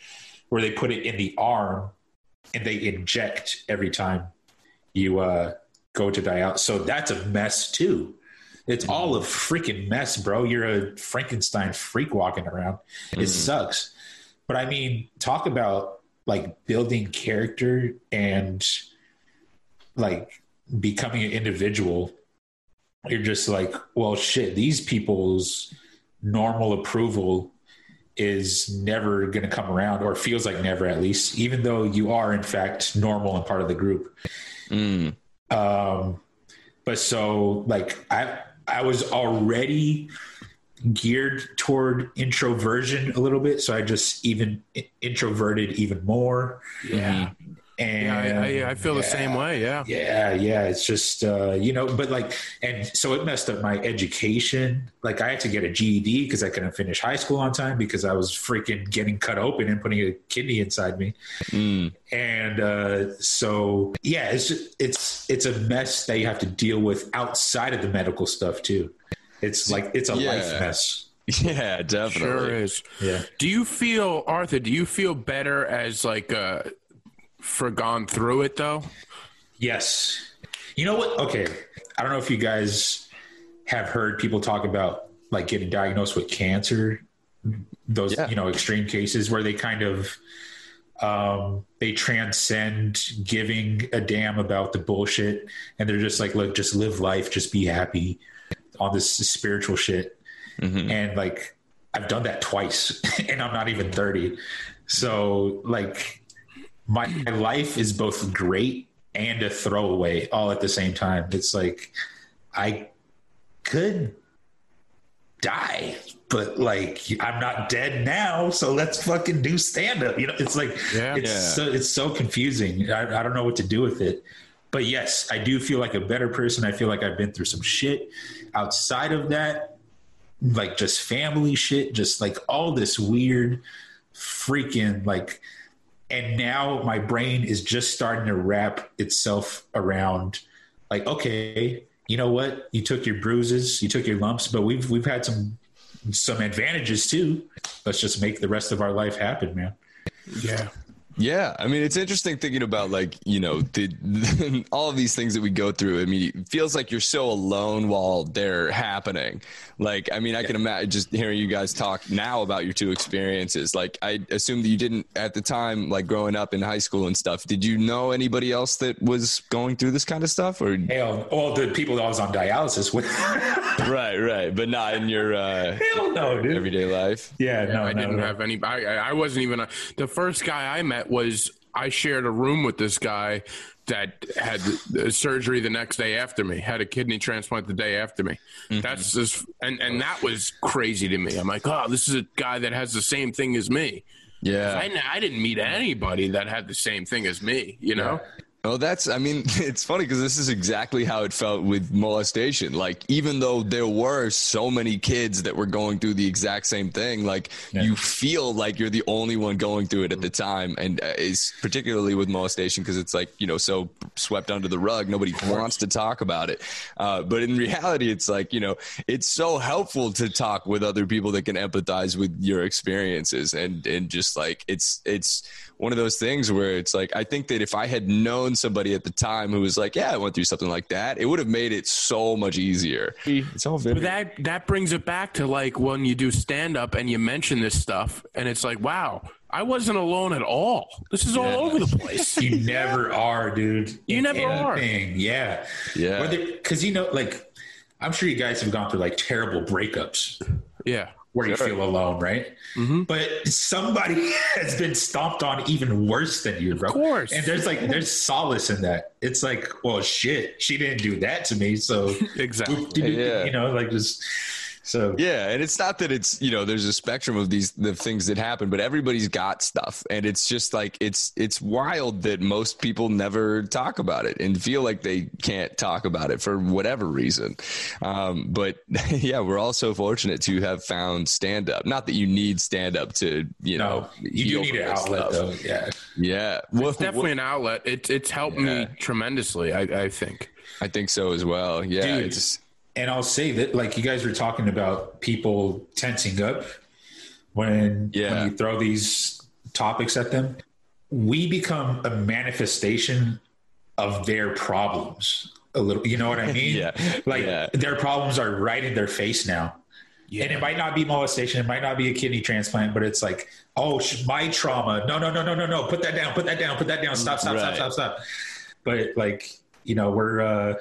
C: where they put it in the arm and they inject every time you uh, go to die out So that's a mess too. It's all a freaking mess, bro. You're a Frankenstein freak walking around. It sucks. But I mean, talk about like building character and like becoming an individual. You're just like, well, shit, these people's normal approval is never going to come around or feels like never at least, even though you are in fact normal and part of the group.
B: Mm.
C: Um, but so like I I was already geared toward introversion a little bit, so I just even introverted even more.
A: Yeah.
C: And
A: Yeah, I, I, I feel the same way. Yeah.
C: yeah, yeah. It's just uh, you know, but like, and so it messed up my education. Like, I had to get a GED because I couldn't finish high school on time because I was freaking getting cut open and putting a kidney inside me.
B: Mm.
C: And uh, so, yeah, it's just, it's it's a mess that you have to deal with outside of the medical stuff too. It's like it's a
B: Yeah.
C: life mess.
B: Yeah, definitely.
A: Sure is.
C: Yeah.
A: Do you feel, Arthur? Do you feel better as like uh, for gone through it though?
C: Yes. You know what? Okay. I don't know if you guys have heard people talk about like getting diagnosed with cancer, those,
B: Yeah.
C: you know, extreme cases where they kind of um they transcend giving a damn about the bullshit and they're just like look just live life just be happy on this spiritual shit
B: Mhm.
C: and like I've done that twice and I'm not even 30. So like my, my life is both great and a throwaway all at the same time. It's like I could die, but like I'm not dead now, so let's fucking do stand up. You know, it's like
A: Yeah.
C: it's
B: Yeah.
C: so it's so confusing. I, I don't know what to do with it. But yes, I do feel like a better person. I feel like I've been through some shit. Outside of that, like just family shit, just like all this weird freaking like and now my brain is just starting to wrap itself around like okay you know what? You took your bruises you took your lumps but we've we've had some some advantages too. Let's just make the rest of our life happen man.
A: Yeah.
B: Yeah, I mean, it's interesting thinking about like you know the, all of these things that we go through. I mean, it feels like you're so alone while they're happening. Like, I mean, I can imagine just hearing you guys talk now about your two experiences. Like, I assume that you didn't at the time, like growing up in high school and stuff. Did you know anybody else that was going through this kind of stuff, or
C: hell all the people that I was on dialysis with
B: right, right, but not in your uh,
C: hell no dude
B: everyday life?
C: yeah no
A: I
C: no,
A: didn't
C: no.
A: have any. I, I I wasn't even. A, the first guy I met was I shared a room with this guy that had the surgery the next day after me. Had a kidney transplant the day after me. Mm-hmm. That's just and and that was crazy to me. I'm like, oh, this is a guy that has the same thing as me.
B: Yeah,
A: I, I didn't meet anybody that had the same thing as me. You know.
B: Oh, that's, I mean, it's funny because this is exactly how it felt with molestation. Like, even though there were so many kids that were going through the exact same thing, like, you feel like you're the only one going through it at the time. And uh, is particularly with molestation because it's like, you know, so swept under the rug. Nobody wants to talk about it. Uh, but in reality, it's like, you know, it's so helpful to talk with other people that can empathize with your experiences. And, and just like, it's, it's, one of those things where it's like I think that if I had known somebody at the time who was like, "Yeah, I went through something like that," it would have made it so much easier. It's all very
A: But that that brings it back to like when you do stand up and you mention this stuff and it's like, wow, I wasn't alone at all. This is all over the place.
C: you never are dude
A: You
C: in
A: never are.
C: yeah
B: Yeah.
C: because you know like i'm sure you guys have gone through like terrible breakups
A: yeah.
C: Where you feel alone, right?
A: Mm-hmm.
C: But somebody has been stomped on even worse than you, bro. Of
A: course.
C: And there's like there's solace in that. It's like, well, shit, she didn't do that to me, so
A: Exactly.
B: Yeah.
C: you know, like just So
B: Yeah, and it's not that it's you know there's a spectrum of these the things that happen, but everybody's got stuff, and it's just like it's it's wild that most people never talk about it and feel like they can't talk about it for whatever reason. Um, but yeah, we're all so fortunate to have found stand up. Not that you need stand up to you know
C: no, you do need an outlet
B: stuff.
C: though. Yeah.
B: Yeah, well,
A: It's definitely an outlet. It's it's helped me tremendously. I, I think.
B: I think so as well. Yeah,
C: Dude.
B: it's
C: And I'll say that, like you guys were talking about people tensing up when,
B: Yeah.
C: when you throw these topics at them. We become a manifestation of their problems. A little, you know what I mean?
B: Yeah.
C: Like
B: Yeah.
C: their problems are right in their face now. And it might not be molestation, it might not be a kidney transplant, but it's like, oh, sh- my trauma. No, no, no, no, no, no. Put that down. Put that down. Put that down. Stop, stop,
B: Right.
C: stop, stop, stop. But like, you know, we're uh,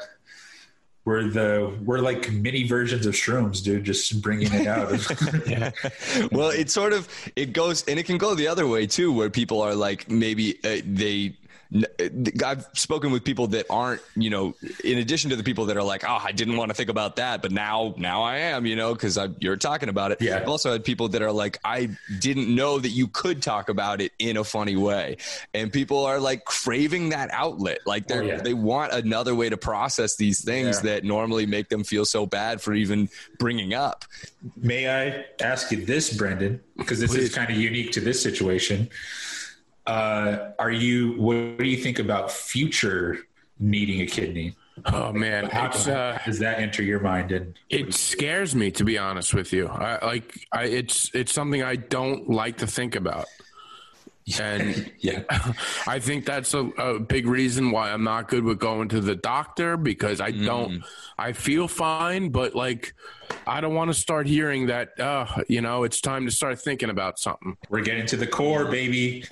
C: we're the we're like mini versions of shrooms, dude. Just bringing it out.
B: yeah. Well, it sort of it goes and it can go the other way too, where people are like maybe uh, they. N- eh, I've spoken with people that aren't, you know, in addition to the people that are like, oh, I didn't want to think about that, but now, now I am, you know, because you're talking about it.
C: Yeah.
B: I've also had people that are like, I didn't know that you could talk about it in a funny way, and people are like craving that outlet, like they
C: Oh, yeah.
B: they want another way to process these things
C: Yeah.
B: that normally make them feel so bad for even bringing up.
C: May I ask you this, Brendan? Because this is kind of unique to this situation. Uh, are you? What do you think about future needing a kidney?
A: Oh man,
C: How,
A: uh,
C: does that enter your mind? And
A: it scares me to be honest with you. I like I it's it's something I don't like to think about. And
C: yeah,
A: I think that's a, a big reason why I'm not good with going to the doctor because I don't I feel fine, but like I don't want to start hearing that uh, you know, it's time to start thinking about something.
C: we're getting to the core, baby.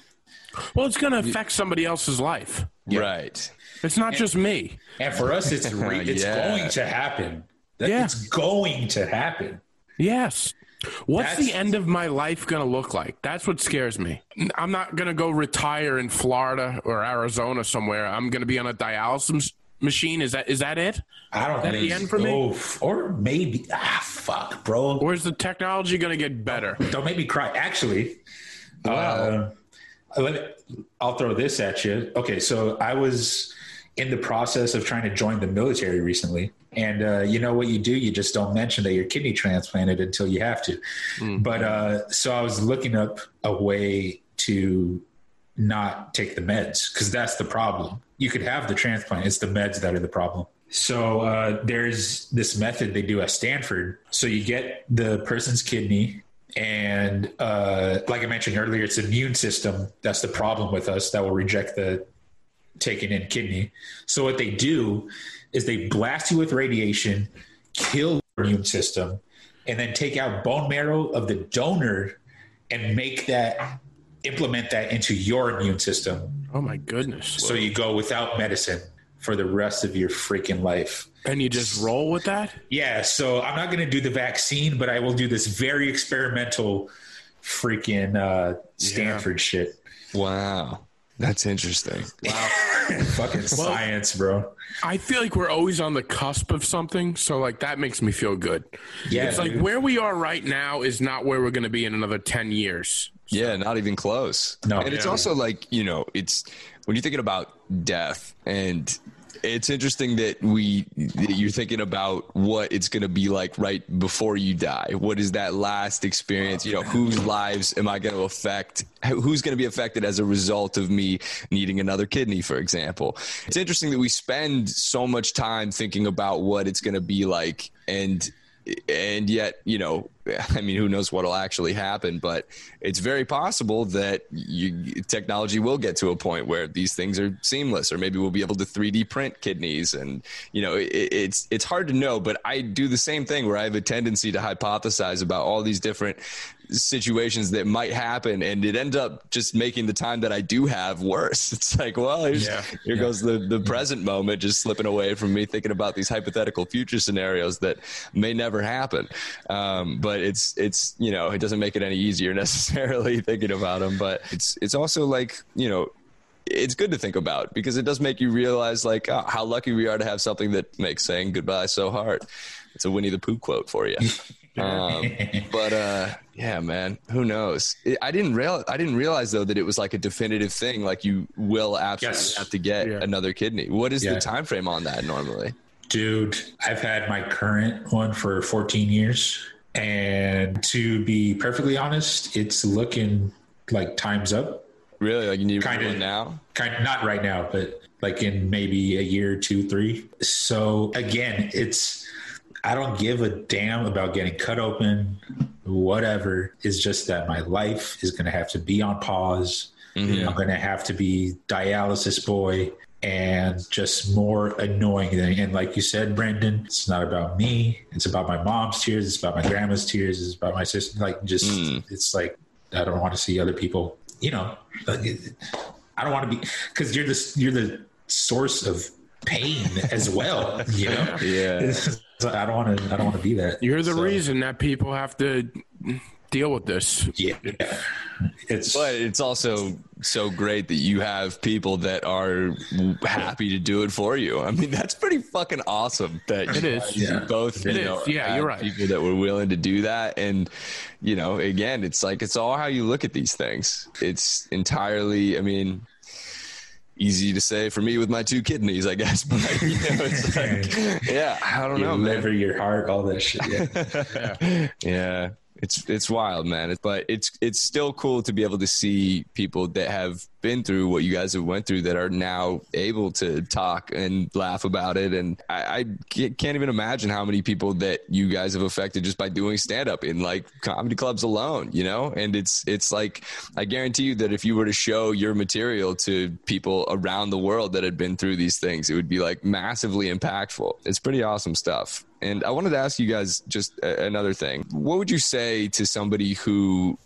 A: Well, it's going to affect somebody else's life.
B: Right.
A: It's not just me.
C: And for us, it's re- it's
B: Yeah.
C: going to happen. That-
A: Yeah.
C: It's going to happen.
A: Yes. What's
C: That's-
A: the end of my life going to look like? That's what scares me. I'm not going to go retire in Florida or Arizona somewhere. I'm going to be on a dialysis machine. Is that is that it?
C: I don't
A: That
C: know.
A: the end for me?
C: Oh, or maybe ah fuck, bro.
A: Where's the technology going to get better?
C: Don't make me cry. Actually, uh, let I'll throw this at you. Okay, so I was in the process of trying to join the military recently. And uh, you know what you do? You just don't mention that you're kidney transplanted until you have to. But uh, so I was looking up a way to not take the meds because that's the problem. You could have the transplant, it's the meds that are the problem. So uh, there's this method they do at Stanford. So you get the person's kidney, and uh, like I mentioned earlier, it's the immune system that's the problem with us that will reject the taken in kidney. So what they do is they blast you with radiation, kill your immune system, and then take out bone marrow of the donor and make that implement that into your immune system.
A: Oh my goodness.
C: So you go without medicine for the rest of your freaking life.
A: And you just roll with that?
C: Yeah, so I'm not going to do the vaccine, but I will do this very experimental freaking uh, Stanford shit.
B: Wow. That's interesting.
C: Wow. Fucking science, bro.
A: I feel like we're always on the cusp of something, so like that makes me feel good.
C: Yeah,
A: it's like where we are right now is not where we're going to be in another 10 years.
B: Yeah, not even close.
C: No.
B: and it's also like, you know, it's when you're thinking about death and it's interesting that we that you're thinking about what it's going to be like right before you die. What is that last experience? You know, whose lives am I going to affect? Who's going to be affected as a result of me needing another kidney, for example? It's interesting that we spend so much time thinking about what it's going to be like and and yet you know i mean who knows what'll actually happen but it's very possible that you, technology will get to a point where these things are seamless or maybe we'll be able to 3d print kidneys and you know it, it's it's hard to know but i do the same thing where i have a tendency to hypothesize about all these different situations that might happen and it ends up just making the time that i do have worse. It's like well here's,
A: Yeah.
B: here goes the, the present moment just slipping away from me thinking about these hypothetical future scenarios that may never happen. Um, but it's it's you know it doesn't make it any easier necessarily thinking about them but it's it's also like you know it's good to think about because it does make you realize like oh, how lucky we are to have something that makes saying goodbye so hard. It's a winnie the pooh quote for you Um, but uh, yeah, man, who knows? I didn't real I didn't realize though that it was like a definitive thing. Like you will absolutely
C: Yes.
B: have to get
A: Yeah.
B: another kidney. What is
C: Yeah.
B: the time frame on that normally?
C: Dude, I've had my current one for 14 years. And to be perfectly honest, it's looking like time's up.
B: Really, like you need
C: Kinda.
B: now?
C: Kind of not right now, but like in maybe a year, two, three. So again, it's I don't give a damn about getting cut open, whatever. It's just that my life is going to have to be on pause.
B: Mhm.
C: I'm going to have to be dialysis boy and just more annoying than. And like you said, Brendan, it's not about me. It's about my mom's tears. It's about my grandma's tears. It's about my sister. Like just,
B: Mm.
C: it's like I don't want to see other people. You know, I don't want to be because you're the you're the source of pain as well. You know.
B: Yeah.
C: So I don't want to. I don't want to be that.
A: You're the
C: So,
A: reason that people have to deal with this.
C: Yeah. It's
B: But it's also so great that you have people that are happy to do it for you. I mean, that's pretty fucking awesome. That
A: it is.
B: you,
C: Yeah.
B: both,
A: It
B: you know,
A: is. Yeah, you're right.
B: People that were willing to do that, and you know, again, it's like it's all how you look at these things. It's entirely. I mean. Easy to say for me with my two kidneys, I guess. But you know, it's like, yeah, I don't
C: your
B: know, man.
C: liver, your heart, all that shit. Yeah.
B: yeah it's it's wild man. But it's it's still cool to be able to see people that have been through what you guys have went through that are now able to talk and laugh about it. And i, I can't even imagine how many people that you guys have affected just by doing stand up in like comedy clubs alone you know? And it's it's like i guarantee you that if you were to show your material to people around the world that had been through these things it would be like massively impactful. It's pretty awesome stuff and I wanted to ask you guys just another thing. What would you say to somebody who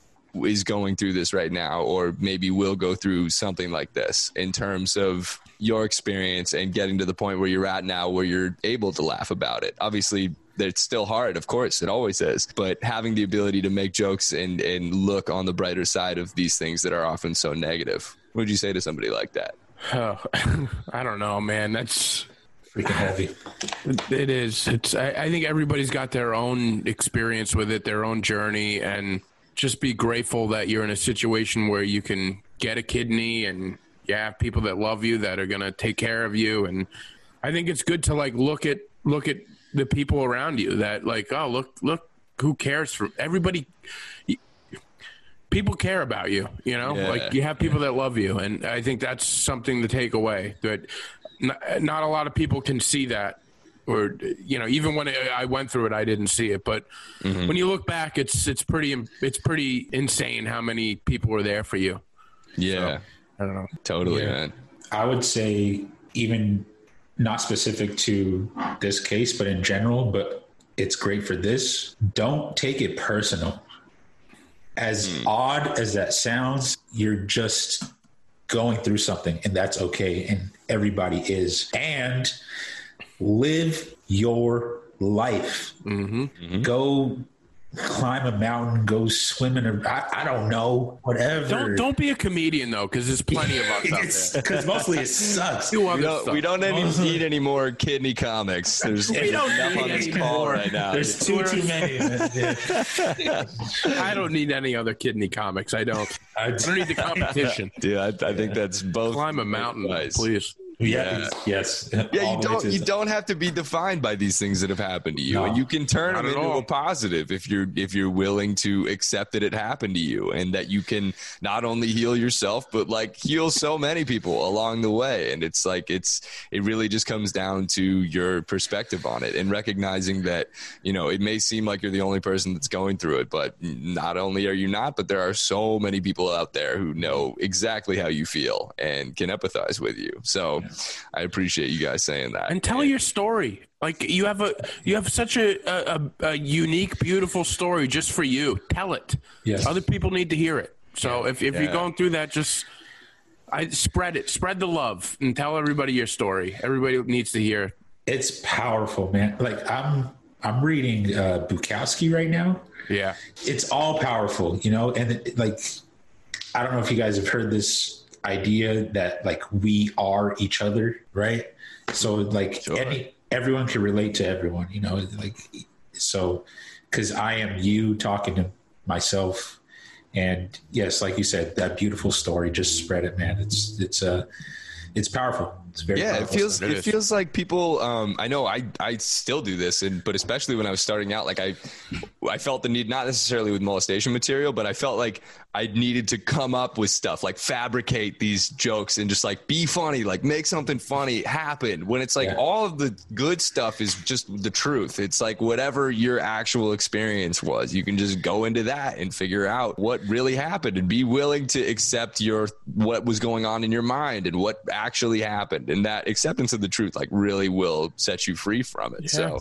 B: is going through this right now, or maybe will go through something like this in terms of your experience and getting to the point where you're at now, where you're able to laugh about it? Obviously, it's still hard, of course, it always is, but having the ability to make jokes and, and look on the brighter side of these things that are often so negative. What would you say to somebody like that?
A: Oh, I don't know, man. That's
C: Freaking heavy.
A: It is. It's. I, I think everybody's got their own experience with it, their own journey, and just be grateful that you're in a situation where you can get a kidney and you have people that love you that are going to take care of you. And I think it's good to like look at look at the people around you that like, oh look look who cares for everybody. People care about you, you know.
B: Yeah.
A: Like you have people that love you, and I think that's something to take away. That not, not a lot of people can see that or you know even when I went through it I didn't see it but mm-hmm. when you look back it's it's pretty it's pretty insane how many people were there for you
B: Yeah,
A: I don't know
B: totally,
C: Yeah.
B: man.
C: I would say even not specific to this case, but in general, but it's great for this. Don't take it personal. As hmm. odd as that sounds, you're just going through something and that's okay and everybody is. And live your life. Mm-hmm. Mm-hmm. Go climb a mountain, go swimming. or- I, I don't know, whatever.
A: don't don't be a comedian though because there's plenty of us out there
C: because mostly it sucks.
A: do other
B: We don't, we don't any, need any more kidney comics. There's
C: We
A: don't
B: enough
A: need
B: on this
A: any
B: call
A: more.
B: right now.
C: There's too too many.
A: I don't need any other kidney comics I don't
C: I-
A: don't need the competition
B: Dude, I, I think that's both.
A: climb a mountain please
C: Yeah. Yes.
B: Yeah,
C: All
B: you don't you don't have to be defined by these things that have happened to you,
C: No,
B: and you can turn them into
A: all.
B: a positive if you're if you're willing to accept that it happened to you, and that you can not only heal yourself but like heal so many people along the way. And it's like it's it really just comes down to your perspective on it and recognizing that you know it may seem like you're the only person that's going through it, but not only are you not, but there are so many people out there who know exactly how you feel and can empathize with you. So I appreciate you guys saying that.
A: and tell your story like you have a you have such a, a, a unique beautiful story just for you tell it
C: Yes.
A: other people need to hear it so if, if
B: Yeah.
A: you're going through that just i spread it spread the love and tell everybody your story everybody needs to hear it
C: It's powerful, man. Like I'm I'm reading uh, Bukowski right now.
A: yeah
C: It's all powerful, you know. And it, like I don't know if you guys have heard this idea that like we are each other, right? So like
B: Sure.
C: any everyone can relate to everyone, you know. Like So, because I am you talking to myself, and yes, like you said, that beautiful story, just spread it, man. It's it's uh it's powerful. It's very
B: yeah. It feels
C: stuff.
B: it feels like people. Um, I know I I still do this, and but especially when I was starting out, like I I felt the need not necessarily with molestation material, but I felt like I needed to come up with stuff like fabricate these jokes and just like be funny, like make something funny happen. When it's like
C: Yeah.
B: all of the good stuff is just the truth. It's like whatever your actual experience was, you can just go into that and figure out what really happened and be willing to accept your what was going on in your mind and what actually happened. And that acceptance of the truth like really will set you free from it. So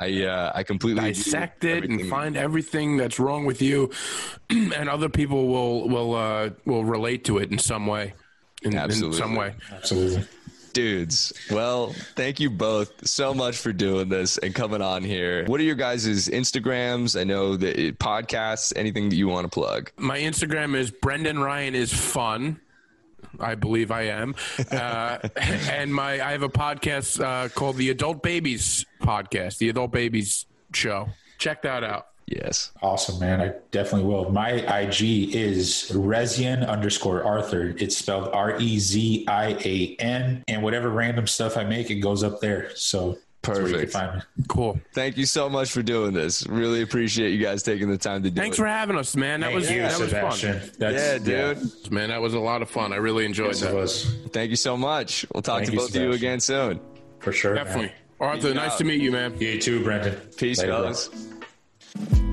B: I uh, I completely
A: dissect it and find everything that's wrong with you, and other people will will uh, will relate to it in some way. In, in some way.
C: absolutely.
B: dudes. Well, thank you both so much for doing this and coming on here. What are your guys' Instagrams? I know that podcasts, anything that you want to plug.
A: My Instagram is Brendan Ryan is fun. I believe I am, uh, and my I have a podcast uh, called the Adult Babies Podcast, the Adult Babies Show. Check that out.
B: Yes.
C: Awesome, man. I definitely will. My IG is Rezian underscore Arthur. It's spelled R E Z I A N. And whatever random stuff I make, it goes up there. So that's where you can
B: Perfect.
A: Cool.
B: Thank you so much for doing this. Really appreciate you guys taking the time to do
A: Thanks
B: it.
A: Thanks for having us, man. That
C: Thank
A: was
C: you,
A: that was
C: Sebastian.
A: fun.
C: That's,
B: yeah, dude.
A: Man, that was a lot of fun. I really enjoyed
C: Yes, it
A: that.
C: was.
B: Thank you so much. We'll talk
C: Thank
B: to
C: you,
B: both of you again soon.
C: For sure. man.
A: Definitely. Arthur, nice
B: out.
A: to meet you, man.
C: You too, Brendan.
B: Peace,
C: Later, bro.
B: fellas.